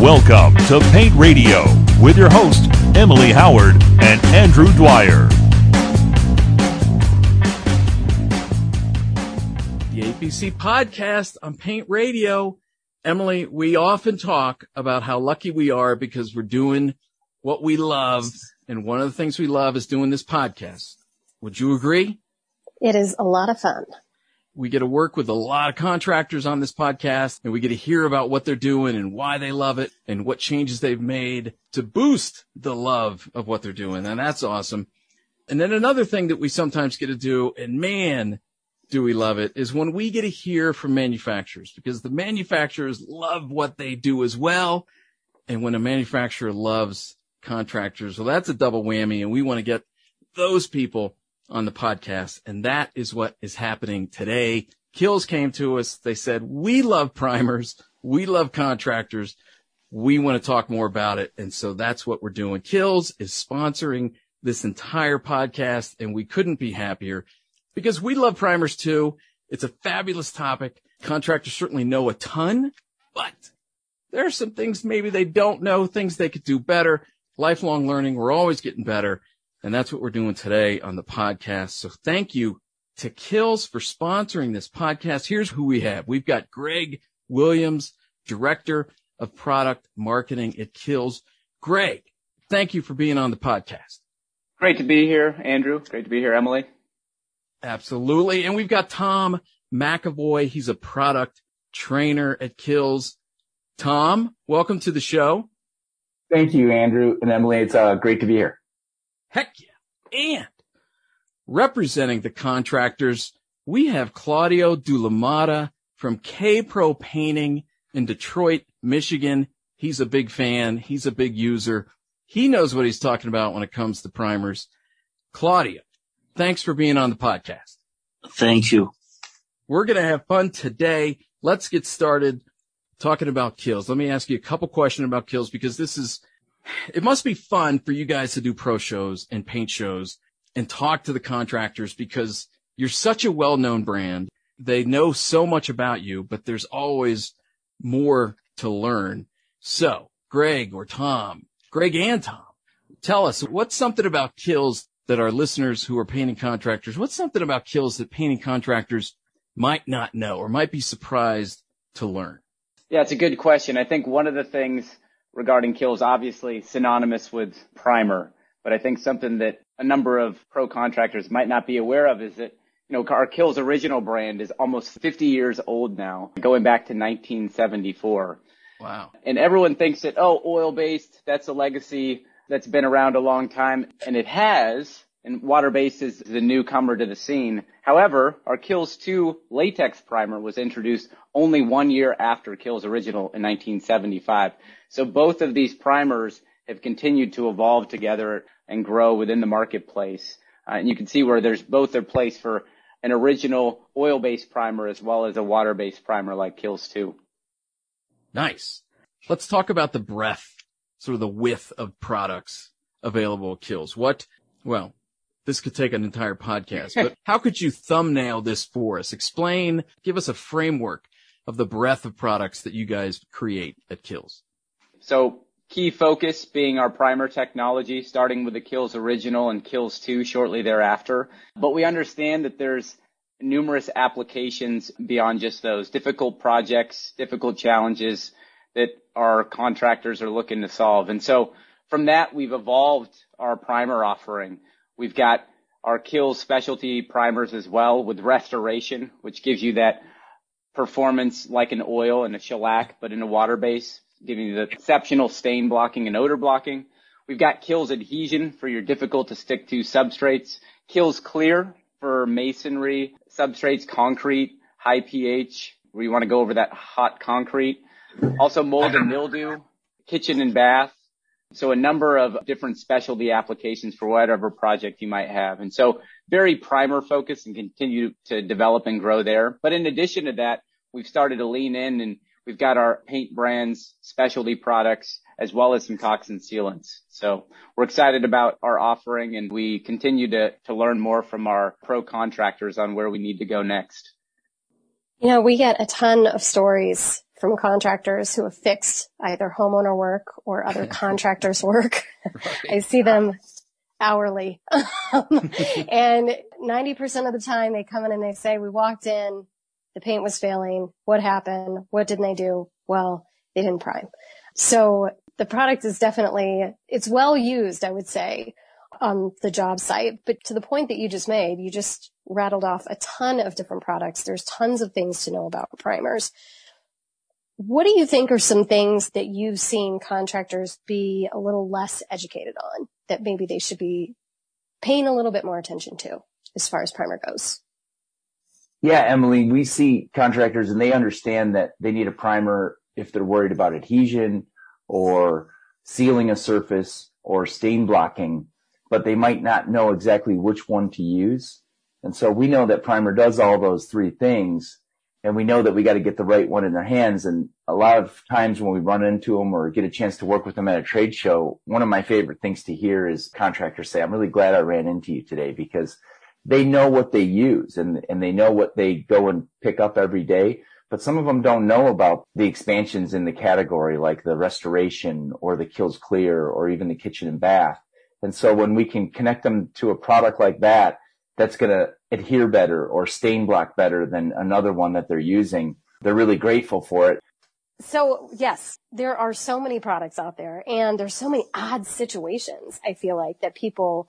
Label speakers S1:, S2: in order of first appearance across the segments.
S1: Welcome to Paint Radio with your host, Emily Howard and Andrew Dwyer.
S2: The APC podcast on Paint Radio. Emily, we often talk about how lucky we are because we're doing what we love. And one of the things we love is doing this podcast. Would you agree?
S3: It is a lot of fun.
S2: We get to work with a lot of contractors on this podcast and we get to hear about what they're doing and why they love it and what changes they've made to boost the love of what they're doing. And that's awesome. And then another thing that we sometimes get to do, and man, do we love it, is when we get to hear from manufacturers because the manufacturers love what they do as well. And when a manufacturer loves contractors, well, that's a double whammy. And we want to get those people on the podcast. And that is what is happening today. Kilz came to us. They said, we love primers. We love contractors. We want to talk more about it. And so that's what we're doing. Kilz is sponsoring this entire podcast and we couldn't be happier because we love primers too. It's a fabulous topic. Contractors certainly know a ton, but there are some things maybe they don't know, things they could do better. Lifelong learning. We're always getting better. And that's what we're doing today on the podcast. So thank you to Kilz for sponsoring this podcast. Here's who we have. We've got Greg Williams, Director of Product Marketing at Kilz. Greg, thank you for being on the podcast.
S4: Great to be here, Andrew. Great to be here, Emily.
S2: Absolutely. And we've got Tom McAvoy. He's a product trainer at Kilz. Tom, welcome to the show.
S5: Thank you, Andrew and Emily. It's uh, great to be here.
S2: Heck yeah. And representing the contractors, we have Claudio Dulamata from K Pro Painting in Detroit, Michigan. He's a big fan. He's a big user. He knows what he's talking about when it comes to primers. Claudio, thanks for being on the podcast.
S6: Thank you.
S2: We're going to have fun today. Let's get started talking about kilz. Let me ask you a couple questions about kilz because this is it must be fun for you guys to do pro shows and paint shows and talk to the contractors because you're such a well-known brand. They know so much about you, but there's always more to learn. So Greg or Tom, Greg and Tom, tell us what's something about kilz that our listeners who are painting contractors, what's something about kilz that painting contractors might not know or might be surprised to learn?
S4: Yeah, it's a good question. I think one of the things regarding kilz, obviously synonymous with primer. But I think something that a number of pro contractors might not be aware of is that, you know, our kilz original brand is almost 50 years old now, going back to 1974.
S2: Wow.
S4: And everyone thinks that, oh, oil based, that's a legacy that's been around a long time. And it has. And water based is the newcomer to the scene. However, our Kilz 2 latex primer was introduced only one year after Kilz original in 1975. So both of these primers have continued to evolve together and grow within the marketplace. Uh, and you can see where there's both their place for an original oil-based primer as well as a water-based primer like Kilz 2.
S2: Nice. Let's talk about the breadth, sort of the width of products available at Kilz. What, well, this could take an entire podcast, but how could you thumbnail this for us? Explain, give us a framework of the breadth of products that you guys create at Kilz.
S4: So key focus being our primer technology, starting with the Kilz original and Kilz 2 shortly thereafter. But we understand that there's numerous applications beyond just those difficult projects, difficult challenges that our contractors are looking to solve. And so from that, we've evolved our primer offering. We've got our Kilz specialty primers as well with restoration, which gives you that performance like an oil and a shellac, but in a water base giving you the exceptional stain blocking and odor blocking. We've got Kilz Adhesion for your difficult to stick to substrates. Kilz Clear for masonry substrates, concrete, high pH, where you want to go over that hot concrete. Also mold and mildew, kitchen and bath. So a number of different specialty applications for whatever project you might have. And so very primer focused and continue to develop and grow there. But in addition to that, we've started to lean in and We've got our paint brands, specialty products, as well as some and sealants. So we're excited about our offering and we continue to, to learn more from our pro contractors on where we need to go next.
S3: You know, we get a ton of stories from contractors who have fixed either homeowner work or other contractors work. Right. I see them hourly. Um, and 90% of the time they come in and they say, we walked in, the paint was failing. What happened? What didn't they do? Well, they didn't prime. So the product is definitely, it's well used, I would say, on the job site. But to the point that you just made, you just rattled off a ton of different products. There's tons of things to know about primers. What do you think are some things that you've seen contractors be a little less educated on that maybe they should be paying a little bit more attention to as far as primer goes?
S5: Yeah, Emily, we see contractors and they understand that they need a primer if they're worried about adhesion or sealing a surface or stain blocking, but they might not know exactly which one to use. And so we know that primer does all those three things and we know that we got to get the right one in their hands. And a lot of times when we run into them or get a chance to work with them at a trade show, one of my favorite things to hear is contractors say, I'm really glad I ran into you today because they know what they use and, and they know what they go and pick up every day. But some of them don't know about the expansions in the category, like the restoration or the kilz clear or even the kitchen and bath. And so when we can connect them to a product like that, that's going to adhere better or stain block better than another one that they're using. They're really grateful for it.
S3: So yes, there are so many products out there and there's so many odd situations I feel like that people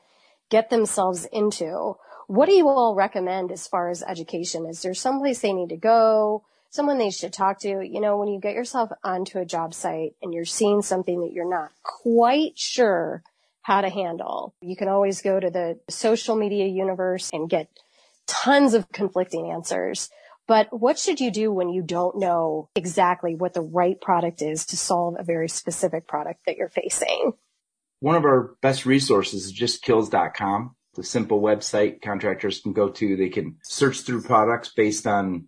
S3: get themselves into. What do you all recommend as far as education? Is there someplace they need to go? Someone they should talk to? You know, when you get yourself onto a job site and you're seeing something that you're not quite sure how to handle. You can always go to the social media universe and get tons of conflicting answers. But what should you do when you don't know exactly what the right product is to solve a very specific product that you're facing?
S5: One of our best resources is just kilz.com. A simple website contractors can go to. They can search through products based on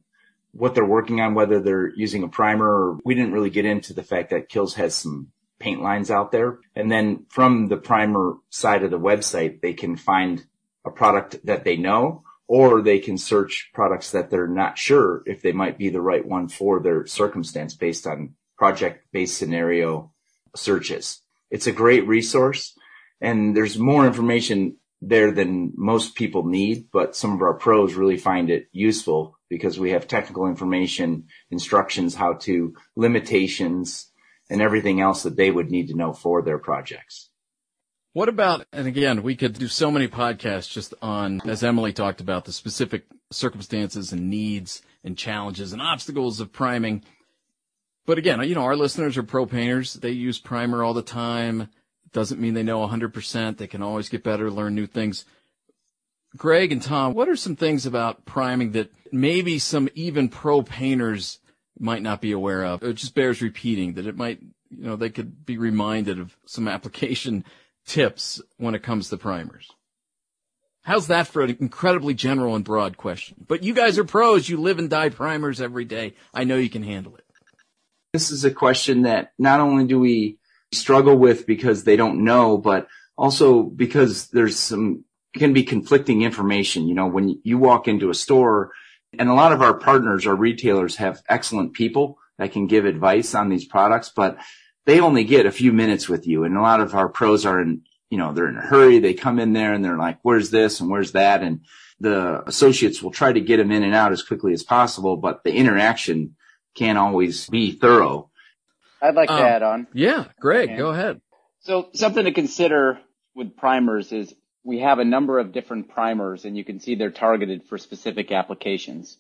S5: what they're working on, whether they're using a primer or we didn't really get into the fact that Kilz has some paint lines out there. And then from the primer side of the website, they can find a product that they know, or they can search products that they're not sure if they might be the right one for their circumstance based on project based scenario searches. It's a great resource and there's more information there than most people need, but some of our pros really find it useful because we have technical information, instructions, how to limitations, and everything else that they would need to know for their projects.
S2: What about, and again, we could do so many podcasts just on, as Emily talked about, the specific circumstances and needs and challenges and obstacles of priming. But again, you know, our listeners are pro painters. They use primer all the time. Doesn't mean they know 100%. They can always get better, learn new things. Greg and Tom, what are some things about priming that maybe some even pro painters might not be aware of. It just bears repeating that it might, you know, they could be reminded of some application tips when it comes to primers. How's that for an incredibly general and broad question? But you guys are pros. You live and die primers every day. I know you can handle it.
S5: This is a question that not only do we struggle with because they don't know, but also because there's some can be conflicting information. You know, when you walk into a store and a lot of our partners or retailers have excellent people that can give advice on these products, but they only get a few minutes with you. And a lot of our pros are in, you know, they're in a hurry. They come in there and they're like, where's this and where's that? And the associates will try to get them in and out as quickly as possible, but the interaction can't always be thorough.
S4: I'd like um, to add on.
S2: Yeah, Greg, go ahead.
S4: So something to consider with primers is we have a number of different primers and you can see they're targeted for specific applications.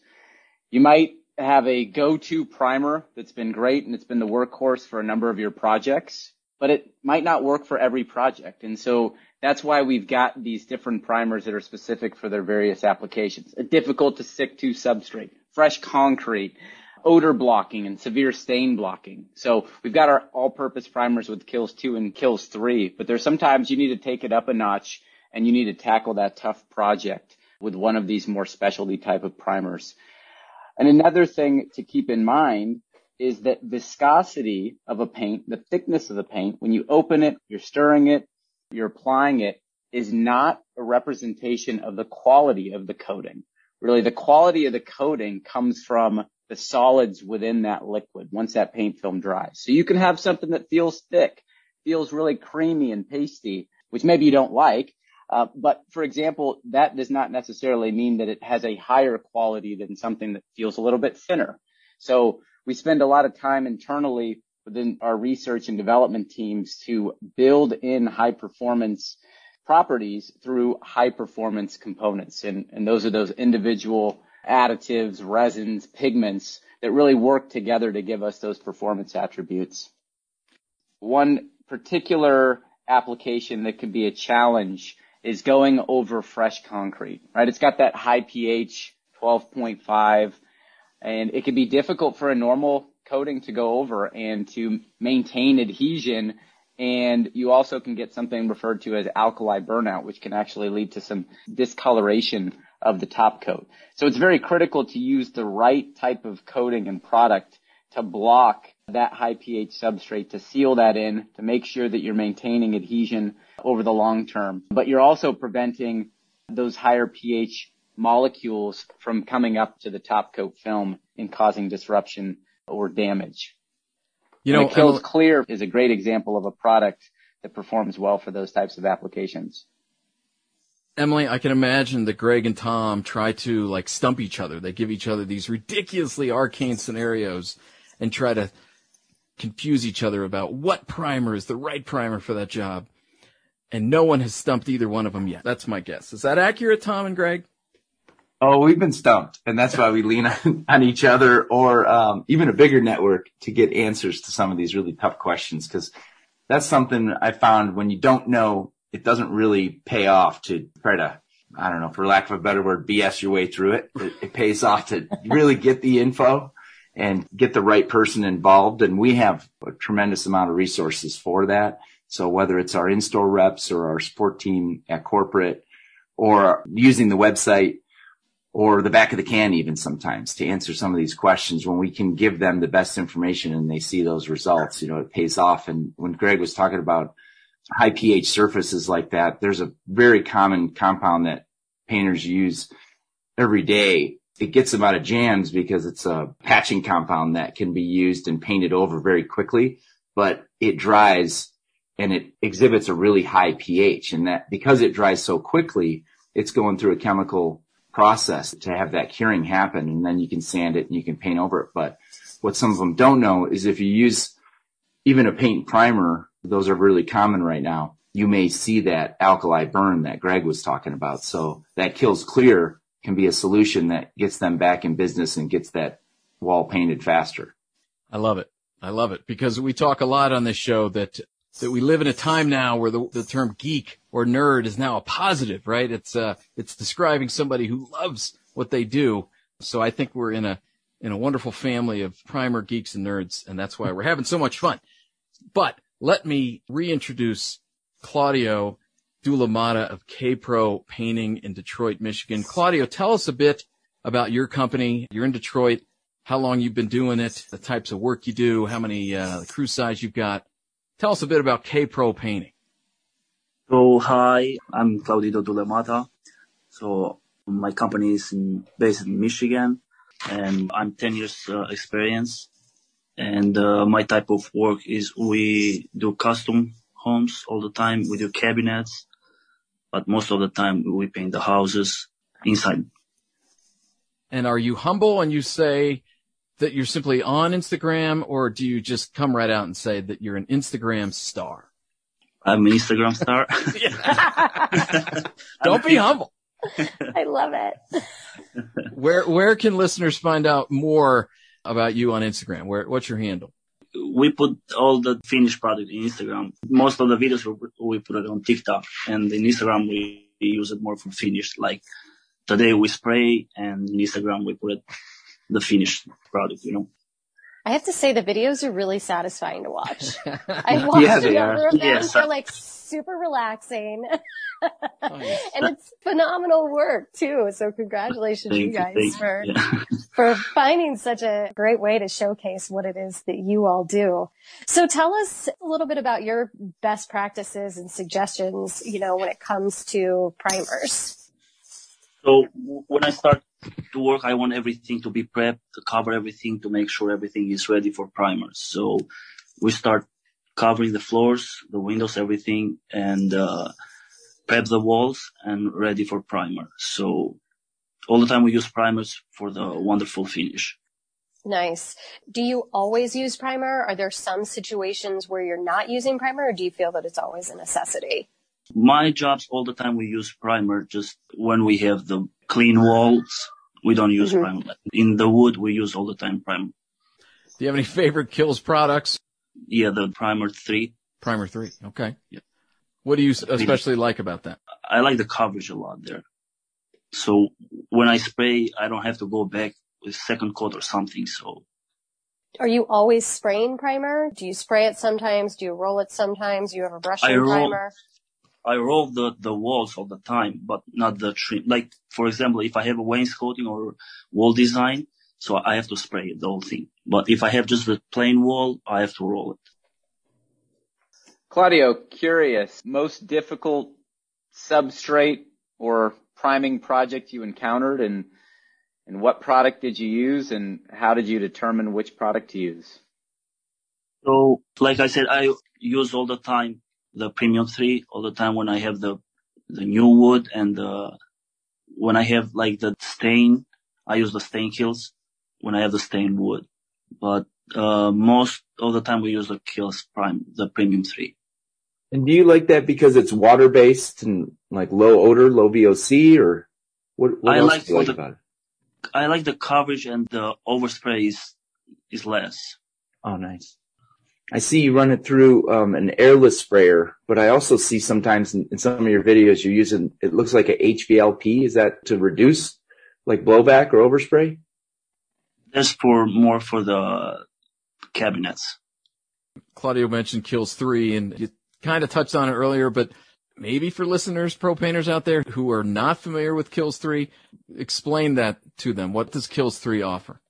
S4: You might have a go-to primer that's been great and it's been the workhorse for a number of your projects, but it might not work for every project. And so that's why we've got these different primers that are specific for their various applications. A difficult to stick to substrate, fresh concrete, odor blocking and severe stain blocking. So we've got our all-purpose primers with kilz two and kilz three, but there's sometimes you need to take it up a notch and you need to tackle that tough project with one of these more specialty type of primers. And another thing to keep in mind is that viscosity of a paint, the thickness of the paint, when you open it, you're stirring it, you're applying it, is not a representation of the quality of the coating. Really, the quality of the coating comes from the solids within that liquid once that paint film dries. So you can have something that feels thick, feels really creamy and pasty, which maybe you don't like. Uh, but for example, that does not necessarily mean that it has a higher quality than something that feels a little bit thinner. So we spend a lot of time internally within our research and development teams to build in high performance properties through high performance components. And, and those are those individual additives, resins, pigments that really work together to give us those performance attributes. One particular application that can be a challenge is going over fresh concrete, right? It's got that high pH, 12.5, and it can be difficult for a normal coating to go over and to maintain adhesion. And you also can get something referred to as alkali burnout, which can actually lead to some discoloration of the top coat. So it's very critical to use the right type of coating and product to block that high pH substrate, to seal that in, to make sure that you're maintaining adhesion over the long term. But you're also preventing those higher pH molecules from coming up to the top coat film and causing disruption or damage. You know, Kilz Clear is a great example of a product that performs well for those types of applications.
S2: Emily, I can imagine that Greg and Tom try to like stump each other. They give each other these ridiculously arcane scenarios and try to confuse each other about what primer is the right primer for that job. And no one has stumped either one of them yet. That's my guess. Is that accurate, Tom and Greg?
S5: Oh, we've been stumped, and that's why we lean on, on each other or um, even a bigger network to get answers to some of these really tough questions. Because that's something I found when you don't know, it doesn't really pay off to try to, I don't know, for lack of a better word, BS your way through it. It, it pays off to really get the info and get the right person involved. And we have a tremendous amount of resources for that. So whether it's our in-store reps or our support team at corporate or using the website or the back of the can even sometimes to answer some of these questions when we can give them the best information and they see those results, you know, it pays off. And when Greg was talking about high pH surfaces like that, there's a very common compound that painters use every day. It gets them out of jams because it's a patching compound that can be used and painted over very quickly, but it dries and it exhibits a really high pH and that because it dries so quickly, it's going through a chemical process to have that curing happen and then you can sand it and you can paint over it. But what some of them don't know is if you use even a paint primer, those are really common right now. You may see that alkali burn that Greg was talking about. So that kilz clear can be a solution that gets them back in business and gets that wall painted faster.
S2: I love it. I love it because we talk a lot on this show that that we live in a time now where the, the term geek or nerd is now a positive, right? It's, uh, it's describing somebody who loves what they do. So I think we're in a, in a wonderful family of primer geeks and nerds. And that's why we're having so much fun. But let me reintroduce Claudio Dulamata of K-Pro Painting in Detroit, Michigan. Claudio, tell us a bit about your company. You're in Detroit, how long you've been doing it, the types of work you do, how many uh, crew size you've got. Tell us a bit about K-Pro Painting.
S6: So, hi, I'm Claudio Dulamata. So, my company is in, based in Michigan, and I'm 10 years uh, experience. And uh, my type of work is we do custom homes all the time. We do cabinets, but most of the time we paint the houses inside.
S2: And are you humble and you say, that you're simply on Instagram or do you just come right out and say that you're an Instagram star?
S6: I'm an Instagram star.
S2: Don't be humble.
S3: I love it.
S2: Where where can listeners find out more about you on Instagram? Where what's your handle?
S6: We put all the finished product in Instagram. Most of the videos we put it on TikTok, and in Instagram we use it more for finished. Like today we spray, and in Instagram we put it the finished product, you know.
S3: I have to say the videos are really satisfying to watch. I watched yeah, a number are. of them. Yes. They're like super relaxing. oh, yes. and it's phenomenal work too. So congratulations Thank you guys you. for, yeah. for finding such a great way to showcase what it is that you all do. So tell us a little bit about your best practices and suggestions, you know, when it comes to primers.
S6: So when I start to work, I want everything to be prepped, to cover everything, to make sure everything is ready for primers. So we start covering the floors, the windows, everything, and uh, prep the walls and ready for primer. So all the time we use primers for the wonderful finish.
S3: Nice. Do you always use primer? Are there some situations where you're not using primer or do you feel that it's always a necessity?
S6: My jobs all the time we use primer just when we have the clean walls. We don't use mm-hmm. primer. In the wood we use all the time primer.
S2: Do you have any favorite Kilz products?
S6: Yeah, the primer three.
S2: Primer three. Okay. Yeah. What do you especially like about that?
S6: I like the coverage a lot there. So when I spray, I don't have to go back with second coat or something. So.
S3: Are you always spraying primer? Do you spray it sometimes? Do you roll it sometimes? Do you have a brush
S6: I roll,
S3: primer?
S6: I roll the, the walls all the time, but not the trim. Like, for example, if I have a wainscoting or wall design, so I have to spray the whole thing. But if I have just the plain wall, I have to roll it.
S4: Claudio, curious, most difficult substrate or priming project you encountered and and what product did you use and how did you determine which product to use?
S6: So, like I said, I use all the time the Premium 3 all the time when I have the, the new wood and the, when I have like the stain, I use the stain kilz when I have the stained wood. But, uh, most of the time we use the kilz prime, the Premium 3.
S5: And do you like that because it's water based and like low odor, low VOC or what, what I else like, do you like the, about it?
S6: I like the coverage and the overspray is, is less.
S5: Oh, nice. I see you run it through um, an airless sprayer, but I also see sometimes in, in, some of your videos you're using, it looks like a HVLP. Is that to reduce like blowback or overspray?
S6: That's for more for the cabinets.
S2: Claudio mentioned Kilz 3 and you kind of touched on it earlier, but maybe for listeners, pro painters out there who are not familiar with Kilz 3, explain that to them. What does Kilz 3 offer?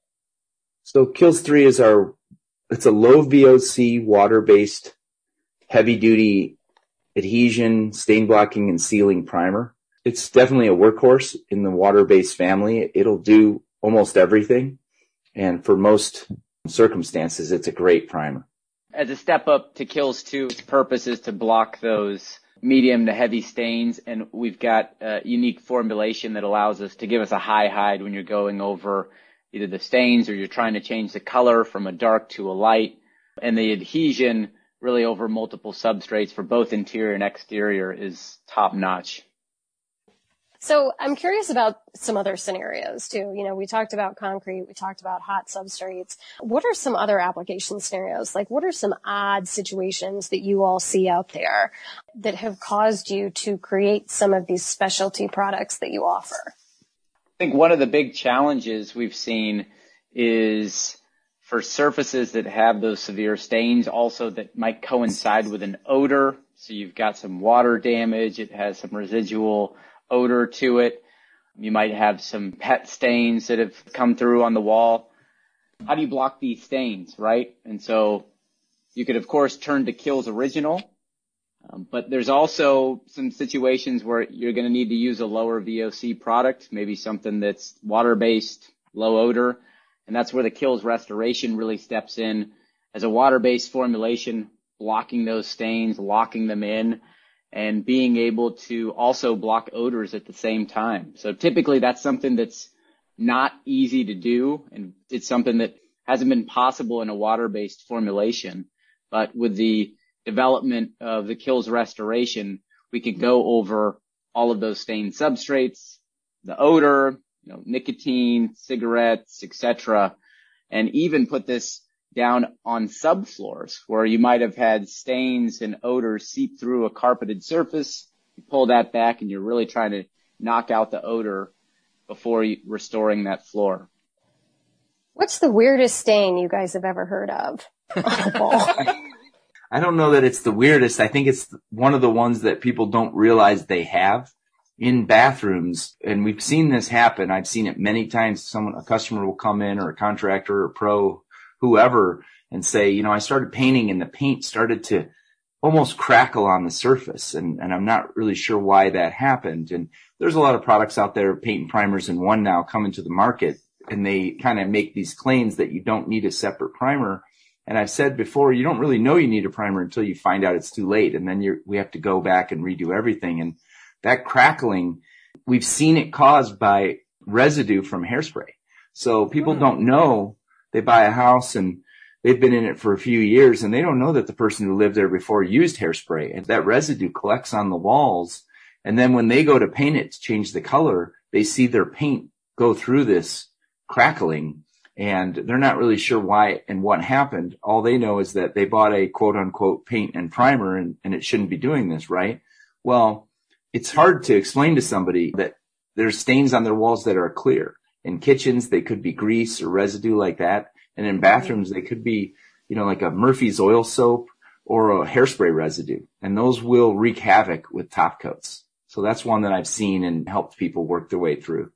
S5: So Kilz 3 is our, it's a low VOC water based heavy duty adhesion, stain blocking and sealing primer. It's definitely a workhorse in the water based family. It'll do almost everything. And for most circumstances, it's a great primer.
S4: As a step up to Kilz 2, its purpose is to block those medium to heavy stains, and we've got a unique formulation that allows us to give us a high hide when you're going over either the stains or you're trying to change the color from a dark to a light. And the adhesion really over multiple substrates for both interior and exterior is top notch.
S3: So I'm curious about some other scenarios too. You know, we talked about concrete, we talked about hot substrates. What are some other application scenarios? Like what are some odd situations that you all see out there that have caused you to create some of these specialty products that you offer?
S4: I think one of the big challenges we've seen is for surfaces that have those severe stains also that might coincide with an odor. So you've got some water damage. It has some residual odor to it. You might have some pet stains that have come through on the wall. How do you block these stains, right? And so you could, of course, turn to Kilz Original, um, but there's also some situations where you're going to need to use a lower VOC product, maybe something that's water-based, low odor, and that's where the Kilz Restoration really steps in as a water-based formulation, blocking those stains, locking them in, and being able to also block odors at the same time. So typically that's something that's not easy to do and it's something that hasn't been possible in a water-based formulation. But with the development of the kilz restoration, we can go over all of those stained substrates, the odor, you know, nicotine, cigarettes, etc., and even put this down on subfloors where you might have had stains and odors seep through a carpeted surface. You pull that back and you're really trying to knock out the odor before restoring that floor.
S3: What's the weirdest stain you guys have ever heard of?
S5: I don't know that it's the weirdest. I think it's one of the ones that people don't realize they have in bathrooms. And we've seen this happen. I've seen it many times. Someone, a customer will come in or a contractor or pro whoever and say, you know, I started painting and the paint started to almost crackle on the surface. And, and I'm not really sure why that happened. And there's a lot of products out there, paint and primers in one now coming to the market and they kind of make these claims that you don't need a separate primer. And I've said before, you don't really know you need a primer until you find out it's too late. And then we have to go back and redo everything. And that crackling, we've seen it caused by residue from hairspray. So people hmm. don't know they buy a house and they've been in it for a few years and they don't know that the person who lived there before used hairspray and that residue collects on the walls. And then when they go to paint it to change the color, they see their paint go through this crackling and they're not really sure why and what happened. All they know is that they bought a quote unquote paint and primer and, and it shouldn't be doing this, right? Well, it's hard to explain to somebody that there's stains on their walls that are clear. In kitchens, they could be grease or residue like that. And in bathrooms, they could be, you know, like a Murphy's oil soap or a hairspray residue. And those will wreak havoc with top coats. So that's one that I've seen and helped people work their way through.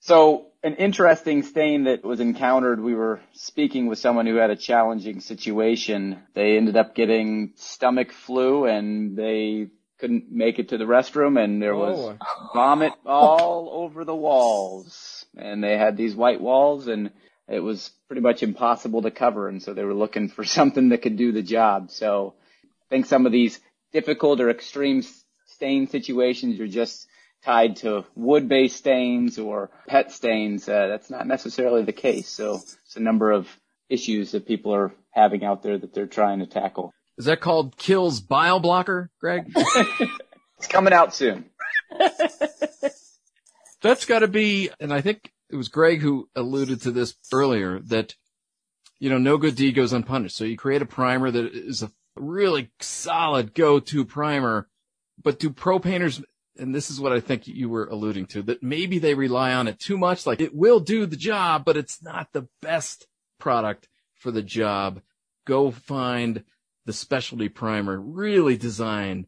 S4: So an interesting stain that was encountered, we were speaking with someone who had a challenging situation. They ended up getting stomach flu and they couldn't make it to the restroom and there was oh. vomit all over the walls. And they had these white walls and it was pretty much impossible to cover. And so they were looking for something that could do the job. So I think some of these difficult or extreme stain situations are just tied to wood-based stains or pet stains. Uh, that's not necessarily the case. So it's a number of issues that people are having out there that they're trying to tackle.
S2: Is that called Kilz Bile Blocker, Greg?
S4: it's coming out soon.
S2: That's got to be, and I think it was Greg who alluded to this earlier that, you know, no good deed goes unpunished. So you create a primer that is a really solid go-to primer, but do pro painters, and this is what I think you were alluding to, that maybe they rely on it too much. Like it will do the job, but it's not the best product for the job. Go find the specialty primer really designed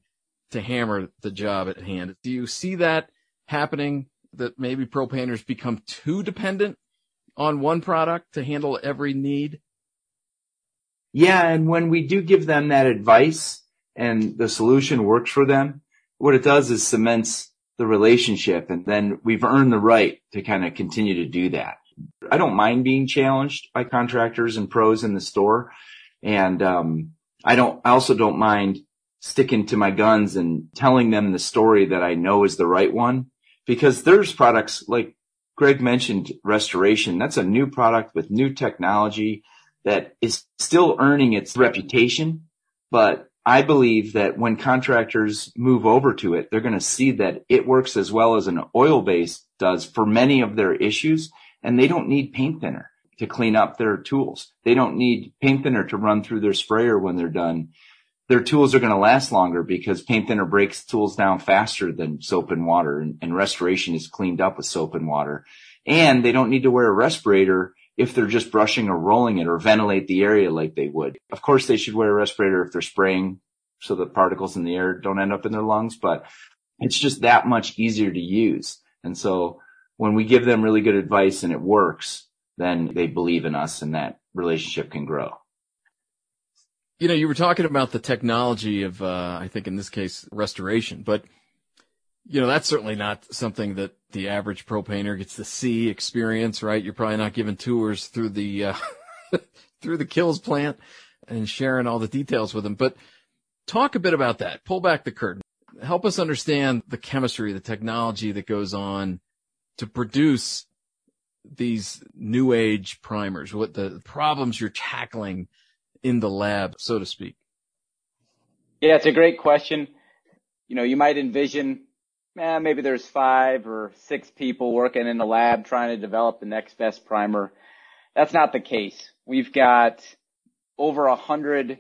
S2: to hammer the job at hand. Do you see that happening that maybe pro painters become too dependent on one product to handle every need?
S5: Yeah. And when we do give them that advice and the solution works for them, what it does is cements the relationship and then we've earned the right to kind of continue to do that. I don't mind being challenged by contractors and pros in the store. And, um, I don't, I also don't mind sticking to my guns and telling them the story that I know is the right one because there's products like Greg mentioned restoration. That's a new product with new technology that is still earning its reputation. But I believe that when contractors move over to it, they're going to see that it works as well as an oil base does for many of their issues and they don't need paint thinner to clean up their tools. They don't need paint thinner to run through their sprayer when they're done. Their tools are going to last longer because paint thinner breaks tools down faster than soap and water and, and restoration is cleaned up with soap and water. And they don't need to wear a respirator if they're just brushing or rolling it or ventilate the area like they would. Of course, they should wear a respirator if they're spraying so the particles in the air don't end up in their lungs, but it's just that much easier to use. And so when we give them really good advice and it works, then they believe in us and that relationship can grow.
S2: You know, you were talking about the technology of, uh, I think in this case, restoration, but you know, that's certainly not something that the average pro painter gets to see, experience, right? You're probably not giving tours through the, uh, through the Kilz plant and sharing all the details with them. But talk a bit about that. Pull back the curtain. Help us understand the chemistry, the technology that goes on to produce these new age primers, what the problems you're tackling in the lab, so to speak?
S4: Yeah, it's a great question. You know, you might envision, eh, maybe there's five or six people working in the lab trying to develop the next best primer. That's not the case. We've got over a hundred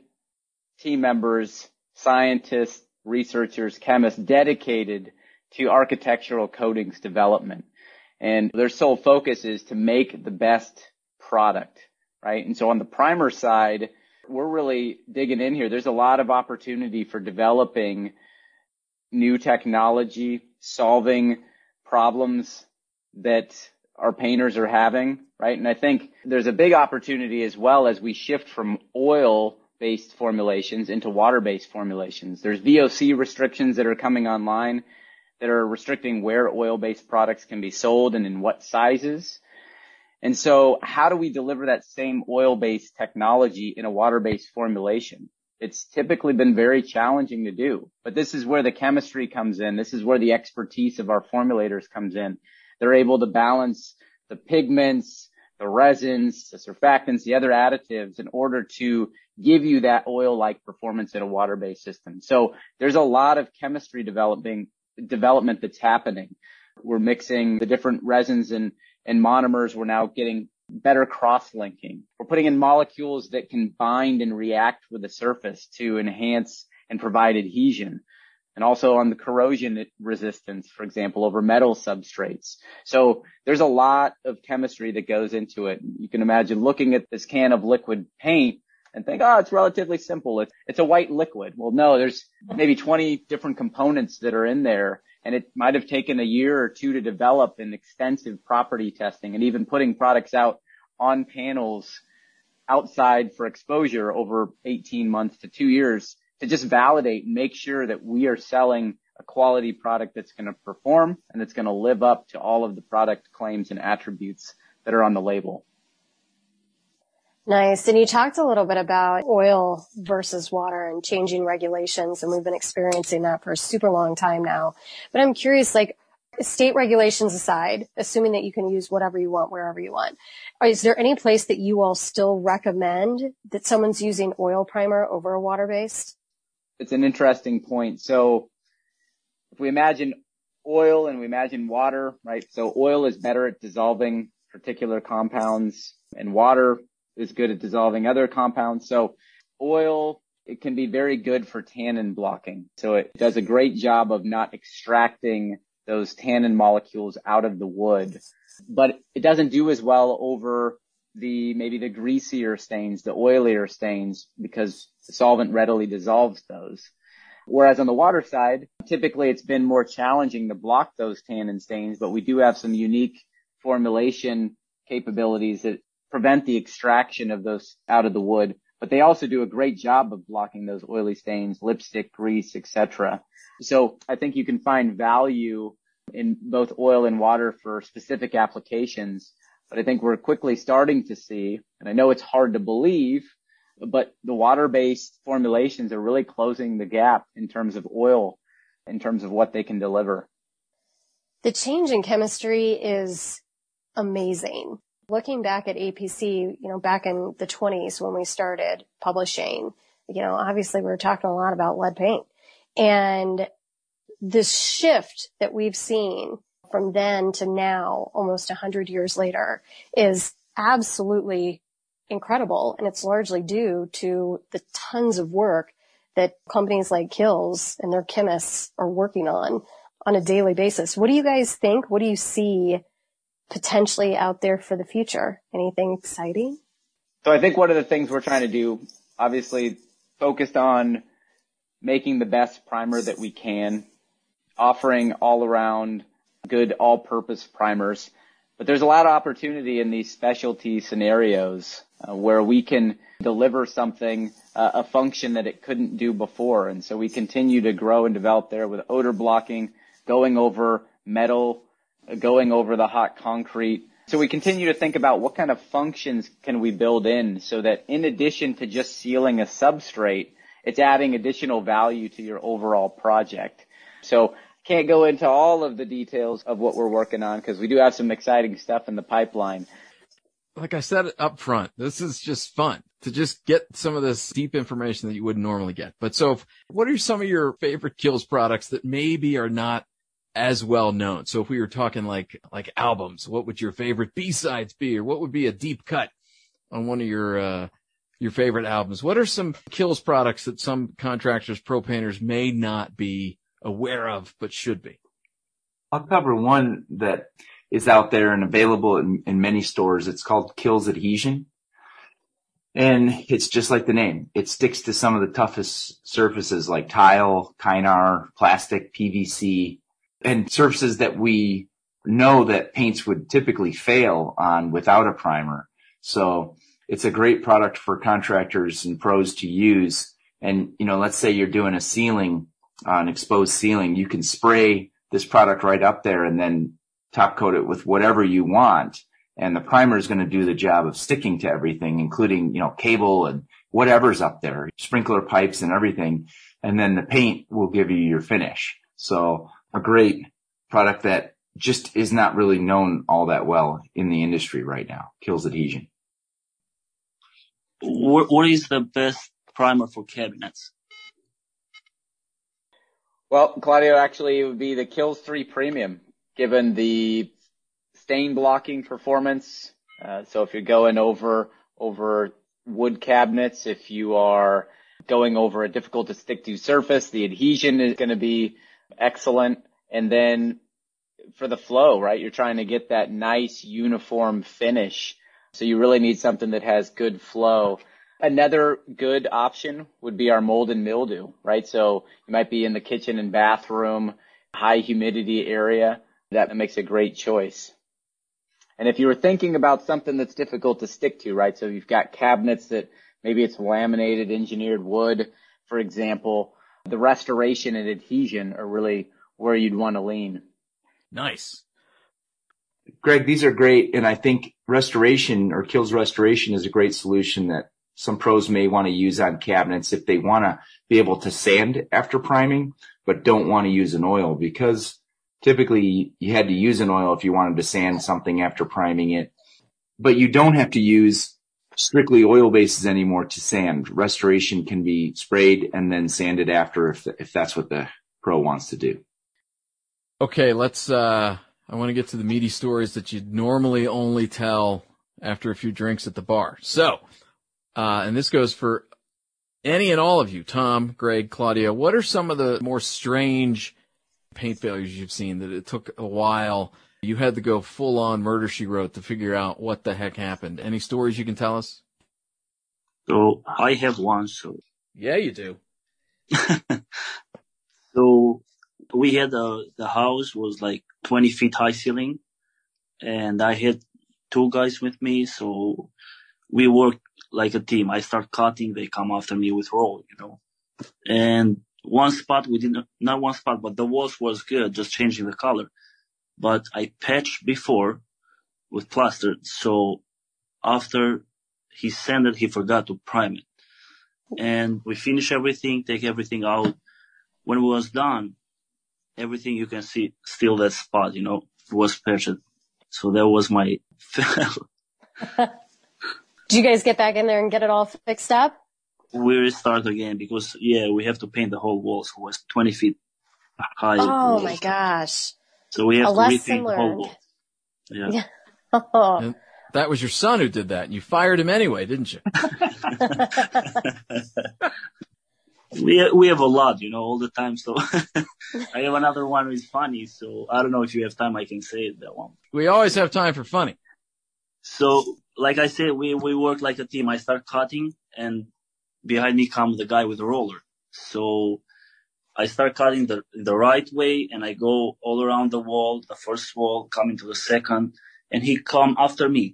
S4: team members, scientists, researchers, chemists dedicated to architectural coatings development and their sole focus is to make the best product, right? And so on the primer side, we're really digging in here. There's a lot of opportunity for developing new technology, solving problems that our painters are having, right? And I think there's a big opportunity as well as we shift from oil based formulations into water based formulations. There's VOC restrictions that are coming online that are restricting where oil based products can be sold and in what sizes. And so how do we deliver that same oil based technology in a water based formulation? It's typically been very challenging to do, but this is where the chemistry comes in. This is where the expertise of our formulators comes in. They're able to balance the pigments, the resins, the surfactants, the other additives in order to give you that oil-like performance in a water-based system. So there's a lot of chemistry developing, development that's happening. We're mixing the different resins and, and monomers. We're now getting better cross-linking. We're putting in molecules that can bind and react with the surface to enhance and provide adhesion. And also on the corrosion resistance, for example, over metal substrates. So there's a lot of chemistry that goes into it. You can imagine looking at this can of liquid paint and think, oh, it's relatively simple. It's, it's a white liquid. Well, no, there's maybe 20 different components that are in there and it might have taken a year or two to develop an extensive property testing and even putting products out on panels outside for exposure over 18 months to two years to just validate and make sure that we are selling a quality product that's going to perform and that's going to live up to all of the product claims and attributes that are on the label.
S3: Nice. And you talked a little bit about oil versus water and changing regulations. And we've been experiencing that for a super long time now. But I'm curious, like state regulations aside, assuming that you can use whatever you want wherever you want, is there any place that you all still recommend that someone's using oil primer over a water based?
S4: It's an interesting point. So if we imagine oil and we imagine water, right? So oil is better at dissolving particular compounds and water is good at dissolving other compounds. So oil, it can be very good for tannin blocking. So it does a great job of not extracting those tannin molecules out of the wood, but it doesn't do as well over the, maybe the greasier stains, the oilier stains, because the solvent readily dissolves those. Whereas on the water side, typically it's been more challenging to block those tannin stains, but we do have some unique formulation capabilities that prevent the extraction of those out of the wood, but they also do a great job of blocking those oily stains, lipstick, grease, etc. So I think you can find value in both oil and water for specific applications. But I think we're quickly starting to see, and I know it's hard to believe, but the water-based formulations are really closing the gap in terms of oil, in terms of what they can deliver.
S3: The change in chemistry is amazing looking back at APC, you know, back in the 20s when we started publishing, you know, obviously we were talking a lot about lead paint and this shift that we've seen from then to now, almost 100 years later, is absolutely incredible. And it's largely due to the tons of work that companies like Kilz and their chemists are working on on a daily basis. What do you guys think? What do you see potentially out there for the future? Anything exciting?
S4: So I think one of the things we're trying to do, obviously focused on making the best primer that we can, offering all around good all purpose primers. But there's a lot of opportunity in these specialty scenarios uh, where we can deliver something, uh, a function that it couldn't do before. And so we continue to grow and develop there with odor blocking, going over metal going over the hot concrete. So we continue to think about what kind of functions can we build in so that in addition to just sealing a substrate, it's adding additional value to your overall project. So can't go into all of the details of what we're working on because we do have some exciting stuff in the pipeline.
S2: Like I said up front, this is just fun to just get some of this deep information that you wouldn't normally get. But so what are some of your favorite Kilz products that maybe are not as well known. So if we were talking like, like albums, what would your favorite B-sides be? Or what would be a deep cut on one of your, uh, your favorite albums? What are some kilz products that some contractors, pro painters may not be aware of, but should be?
S5: I'll cover one that is out there and available in, in many stores. It's called Kilz Adhesion. And it's just like the name. It sticks to some of the toughest surfaces like tile, kynar, plastic, PVC, and surfaces that we know that paints would typically fail on without a primer. So it's a great product for contractors and pros to use. And, you know, let's say you're doing a ceiling, uh, an exposed ceiling, you can spray this product right up there and then top coat it with whatever you want. And the primer is going to do the job of sticking to everything, including, you know, cable and whatever's up there, sprinkler pipes and everything. And then the paint will give you your finish. So a great product that just is not really known all that well in the industry right now. Kilz adhesion.
S6: What is the best primer for cabinets?
S4: Well, Claudio, actually it would be the Kilz 3 Premium, given the stain blocking performance. Uh, so if you're going over, over wood cabinets, if you are going over a difficult to stick to surface, the adhesion is going to be excellent. And then for the flow, right? You're trying to get that nice uniform finish. So you really need something that has good flow. Another good option would be our mold and mildew, right? So you might be in the kitchen and bathroom, high humidity area. That makes a great choice. And if you were thinking about something that's difficult to stick to, right? So you've got cabinets that maybe it's laminated engineered wood, for example, the restoration and adhesion are really where you'd want to lean.
S2: Nice.
S5: Greg, these are great. And I think restoration or kilz restoration is a great solution that some pros may want to use on cabinets if they want to be able to sand after priming, but don't want to use an oil because typically you had to use an oil if you wanted to sand something after priming it, but you don't have to use strictly oil bases anymore to sand. Restoration can be sprayed and then sanded after if, if that's what the pro wants to do.
S2: Okay, let's, uh, I want to get to the meaty stories that you normally only tell after a few drinks at the bar. So, uh, and this goes for any and all of you, Tom, Greg, Claudia. What are some of the more strange paint failures you've seen that it took a while? You had to go full on murder she wrote to figure out what the heck happened. Any stories you can tell us?
S6: So I have one. So
S2: yeah, you do.
S6: so we had the the house was like 20 feet high ceiling and I had two guys with me. So we worked like a team. I start cutting. They come after me with roll, you know, and one spot we didn't, not one spot, but the walls was good, just changing the color. But I patched before with plaster. So after he sanded, he forgot to prime it. And we finish everything, take everything out. When it was done, everything you can see still that spot, you know, was patched. So that was my fail.
S3: Did you guys get back in there and get it all fixed up?
S6: We restart again because yeah, we have to paint the whole wall. So it was 20 feet high.
S3: Oh my gosh.
S6: So we have a to repaint the whole wall. Yeah. yeah.
S2: Oh. that was your son who did that. And you fired him anyway, didn't you?
S6: we we have a lot, you know, all the time. So I have another one who's funny. So I don't know if you have time, I can say that one.
S2: We always have time for funny.
S6: So, like I said, we we work like a team. I start cutting, and behind me comes the guy with the roller. So I start cutting the the right way, and I go all around the wall, the first wall, coming to the second, and he come after me.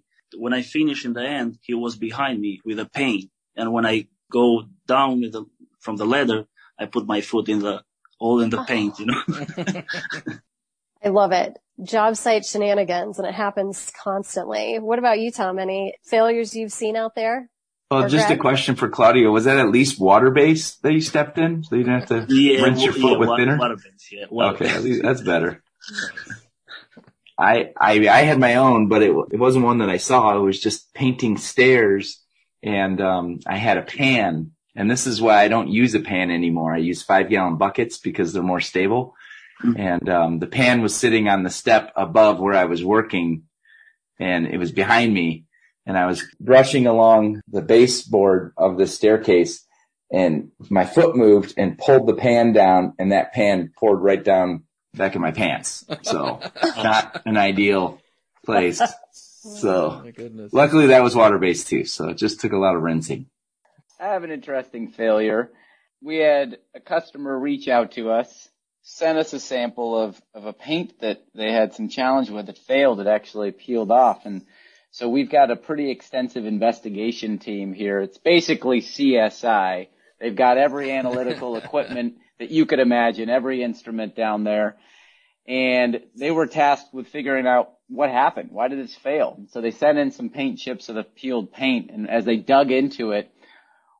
S6: When I finish in the end, he was behind me with a paint, and when I go down with the from the ladder, I put my foot in the all in the uh-huh. paint, you know.
S3: I love it. Job site shenanigans, and it happens constantly. What about you, Tom? Any failures you've seen out there?
S5: Well, just Greg? a question for Claudio. Was that at least water based that you stepped in? So you didn't have to yeah, rinse your foot yeah, with water, thinner? Water based, yeah. Water okay, based. that's better. I, I, I had my own, but it, it wasn't one that I saw. It was just painting stairs and, um, I had a pan and this is why I don't use a pan anymore. I use five gallon buckets because they're more stable. Mm-hmm. And um, the pan was sitting on the step above where I was working and it was behind me. And I was brushing along the baseboard of the staircase and my foot moved and pulled the pan down and that pan poured right down back in my pants. So not an ideal place. So oh, luckily that was water based too. So it just took a lot of rinsing.
S4: I have an interesting failure. We had a customer reach out to us, sent us a sample of, of a paint that they had some challenge with. It failed. It actually peeled off. And So we've got a pretty extensive investigation team here. It's basically CSI. They've got every analytical equipment that you could imagine, every instrument down there. And they were tasked with figuring out what happened. Why did this fail? So they sent in some paint chips of the peeled paint. And as they dug into it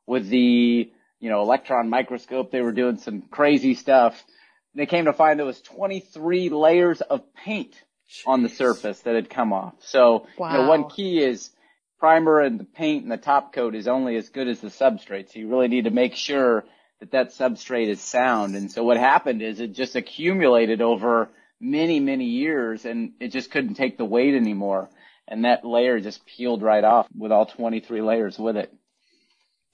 S4: with the, you know, electron microscope, they were doing some crazy stuff. They came to find there was 23 layers of paint on the surface that had come off. So, wow. you know, one key is primer and the paint and the top coat is only as good as the substrate. So you really need to make sure that that substrate is sound. And so what happened is it just accumulated over many, many years and it just couldn't take the weight anymore. And that layer just peeled right off with all 23 layers with it.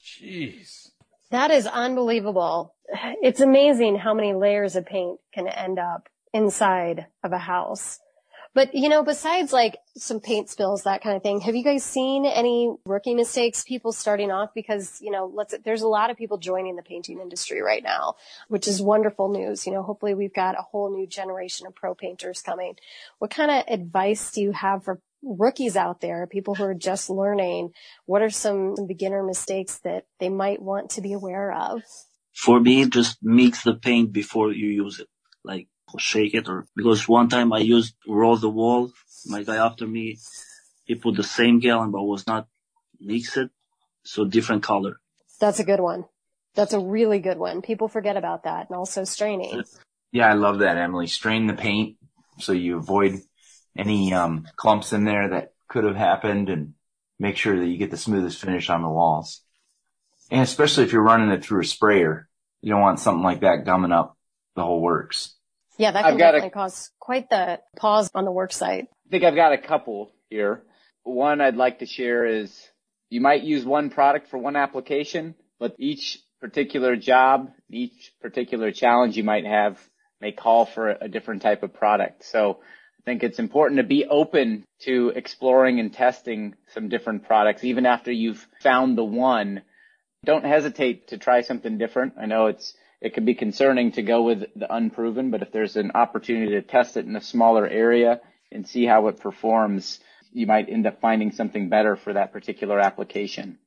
S2: Jeez.
S3: That is unbelievable. It's amazing how many layers of paint can end up inside of a house. But you know, besides like some paint spills, that kind of thing, have you guys seen any rookie mistakes, people starting off? Because, you know, let's, there's a lot of people joining the painting industry right now, which is wonderful news. You know, hopefully we've got a whole new generation of pro painters coming. What kind of advice do you have for rookies out there, people who are just learning? What are some beginner mistakes that they might want to be aware of?
S6: For me, just mix the paint before you use it. Like shake it or because one time I used roll the wall. My guy after me, he put the same gallon but was not mixed, so different color.
S3: That's a good one. That's a really good one. People forget about that and also straining.
S5: Yeah, I love that, Emily. Strain the paint so you avoid any um, clumps in there that could have happened and make sure that you get the smoothest finish on the walls. And especially if you're running it through a sprayer, you don't want something like that gumming up the whole works.
S3: Yeah, that can definitely a, cause quite the pause on the work site.
S4: I think I've got a couple here. One I'd like to share is you might use one product for one application, but each particular job, each particular challenge you might have may call for a different type of product. So I think it's important to be open to exploring and testing some different products, even after you've found the one. Don't hesitate to try something different. I know it's it can be concerning to go with the unproven, but if there's an opportunity to test it in a smaller area and see how it performs, you might end up finding something better for that particular application.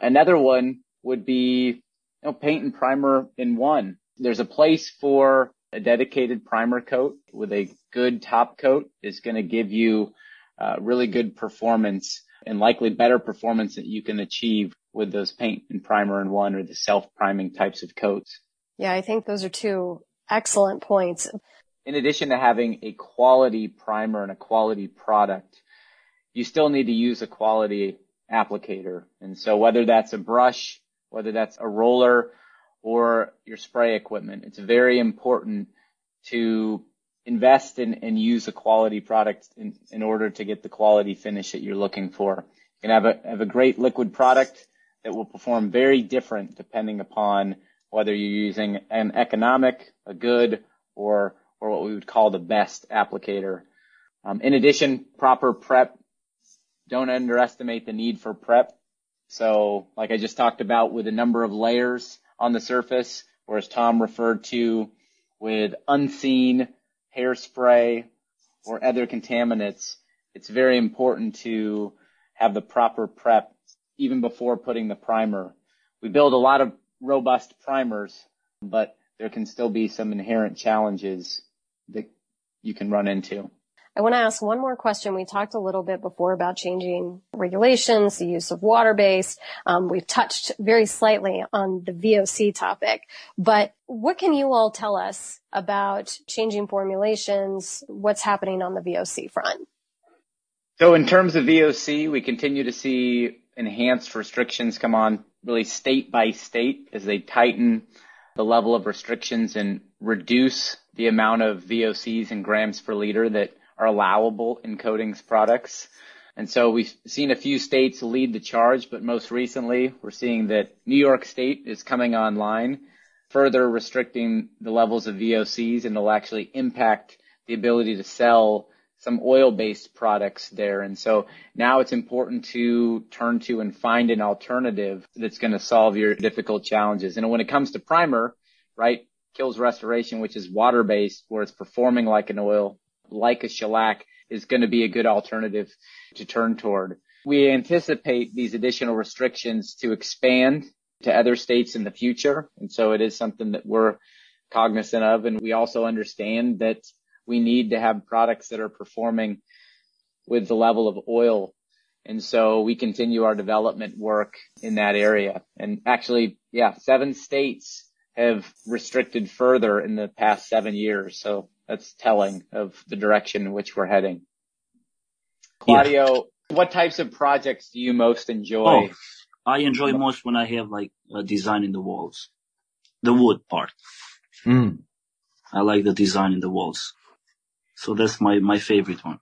S4: Another one would be you know, paint and primer in one. There's a place for a dedicated primer coat with a good top coat is going to give you uh, really good performance and likely better performance that you can achieve with those paint and primer in one or the self-priming types of coats.
S3: Yeah, I think those are two excellent points.
S4: In addition to having a quality primer and a quality product, you still need to use a quality applicator. And so whether that's a brush, whether that's a roller or your spray equipment, it's very important to invest in and use a quality product in, in order to get the quality finish that you're looking for. You can have a, have a great liquid product that will perform very different depending upon whether you're using an economic, a good, or or what we would call the best applicator. Um, in addition, proper prep. Don't underestimate the need for prep. So, like I just talked about, with a number of layers on the surface, whereas Tom referred to with unseen hairspray or other contaminants, it's very important to have the proper prep even before putting the primer. We build a lot of robust primers, but there can still be some inherent challenges that you can run into.
S3: I want to ask one more question. We talked a little bit before about changing regulations, the use of water-based. Um, we've touched very slightly on the VOC topic, but what can you all tell us about changing formulations? What's happening on the VOC front?
S4: So in terms of VOC, we continue to see enhanced restrictions come on really state by state as they tighten the level of restrictions and reduce the amount of VOCs and grams per liter that are allowable in coatings products. And so we've seen a few states lead the charge, but most recently we're seeing that New York State is coming online, further restricting the levels of VOCs and it'll actually impact the ability to sell some oil-based products there. And so now it's important to turn to and find an alternative that's going to solve your difficult challenges. And when it comes to primer, right, Kilz Restoration, which is water-based, where it's performing like an oil, like a shellac, is going to be a good alternative to turn toward. We anticipate these additional restrictions to expand to other states in the future. And so it is something that we're cognizant of. And we also understand that we need to have products that are performing with the level of oil. And so we continue our development work in that area. And actually, yeah, seven states have restricted further in the past seven years. So that's telling of the direction in which we're heading. Claudio, yeah. what types of projects do you most enjoy?
S6: Oh, I enjoy most when I have like a design in the walls, the wood part.
S5: Mm.
S6: I like the design in the walls. So that's my, my favorite one.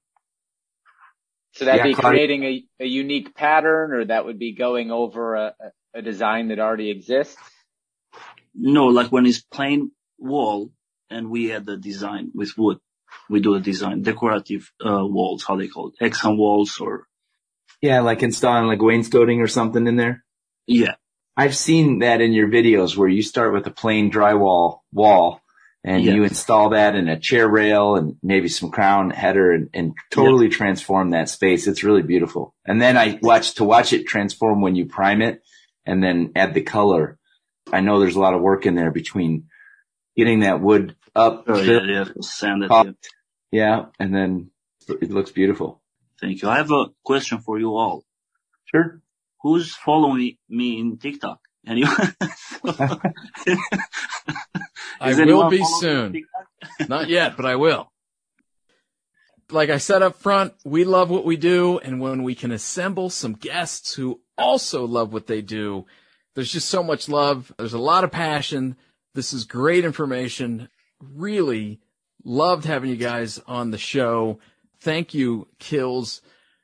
S4: So that'd yeah, be creating a, a unique pattern or that would be going over a, a design that already exists?
S6: No, like when it's plain wall and we add the design with wood. We do the design, decorative uh, walls, how they call it, hexagon walls or.
S5: Yeah, like installing like wainscoting or something in there.
S6: Yeah.
S5: I've seen that in your videos where you start with a plain drywall wall and yes. you install that in a chair rail and maybe some crown header and, and totally transform that space. It's really beautiful. And then I watch to watch it transform when you prime it and then add the color. I know there's a lot of work in there between getting that wood up.
S6: Oh, yeah, yeah. Sand it. Yeah.
S5: And then it looks beautiful.
S6: Thank you. I have a question for you all.
S5: Sure.
S6: Who's following me in TikTok? Anyone?
S2: I will be soon. Not yet, but I will. Like I said up front, we love what we do. And when we can assemble some guests who also love what they do, there's just so much love. There's a lot of passion. This is great information. Really loved having you guys on the show. Thank you, Kilz,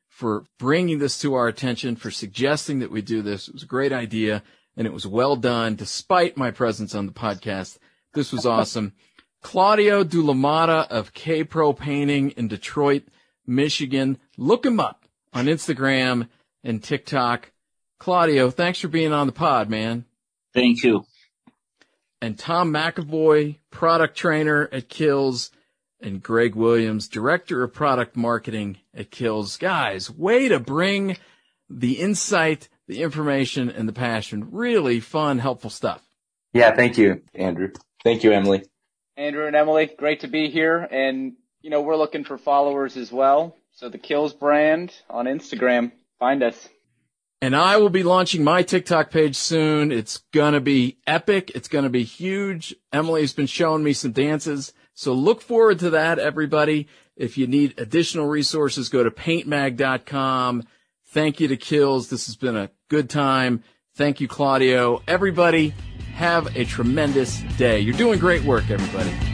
S2: for bringing this to our attention, for suggesting that we do this. It was a great idea and it was well done despite my presence on the podcast. This was awesome. Claudio Dulamata of K Pro Painting in Detroit, Michigan. Look him up on Instagram and TikTok. Claudio, thanks for being on the pod, man.
S6: Thank you.
S2: And Tom McAvoy, product trainer at Kilz, and Greg Williams, director of product marketing at Kilz. Guys, way to bring the insight, the information, and the passion. Really fun, helpful stuff.
S5: Yeah, thank you, Andrew. Thank you, Emily.
S4: Andrew and Emily, great to be here. And, you know, we're looking for followers as well. So the Kilz brand on Instagram, find us.
S2: And I will be launching my TikTok page soon. It's gonna be epic. It's gonna be huge. Emily's been showing me some dances. So look forward to that, everybody. If you need additional resources, go to paintmag.com. Thank you to Kilz. This has been a good time. Thank you, Claudio. Everybody, have a tremendous day. You're doing great work, everybody.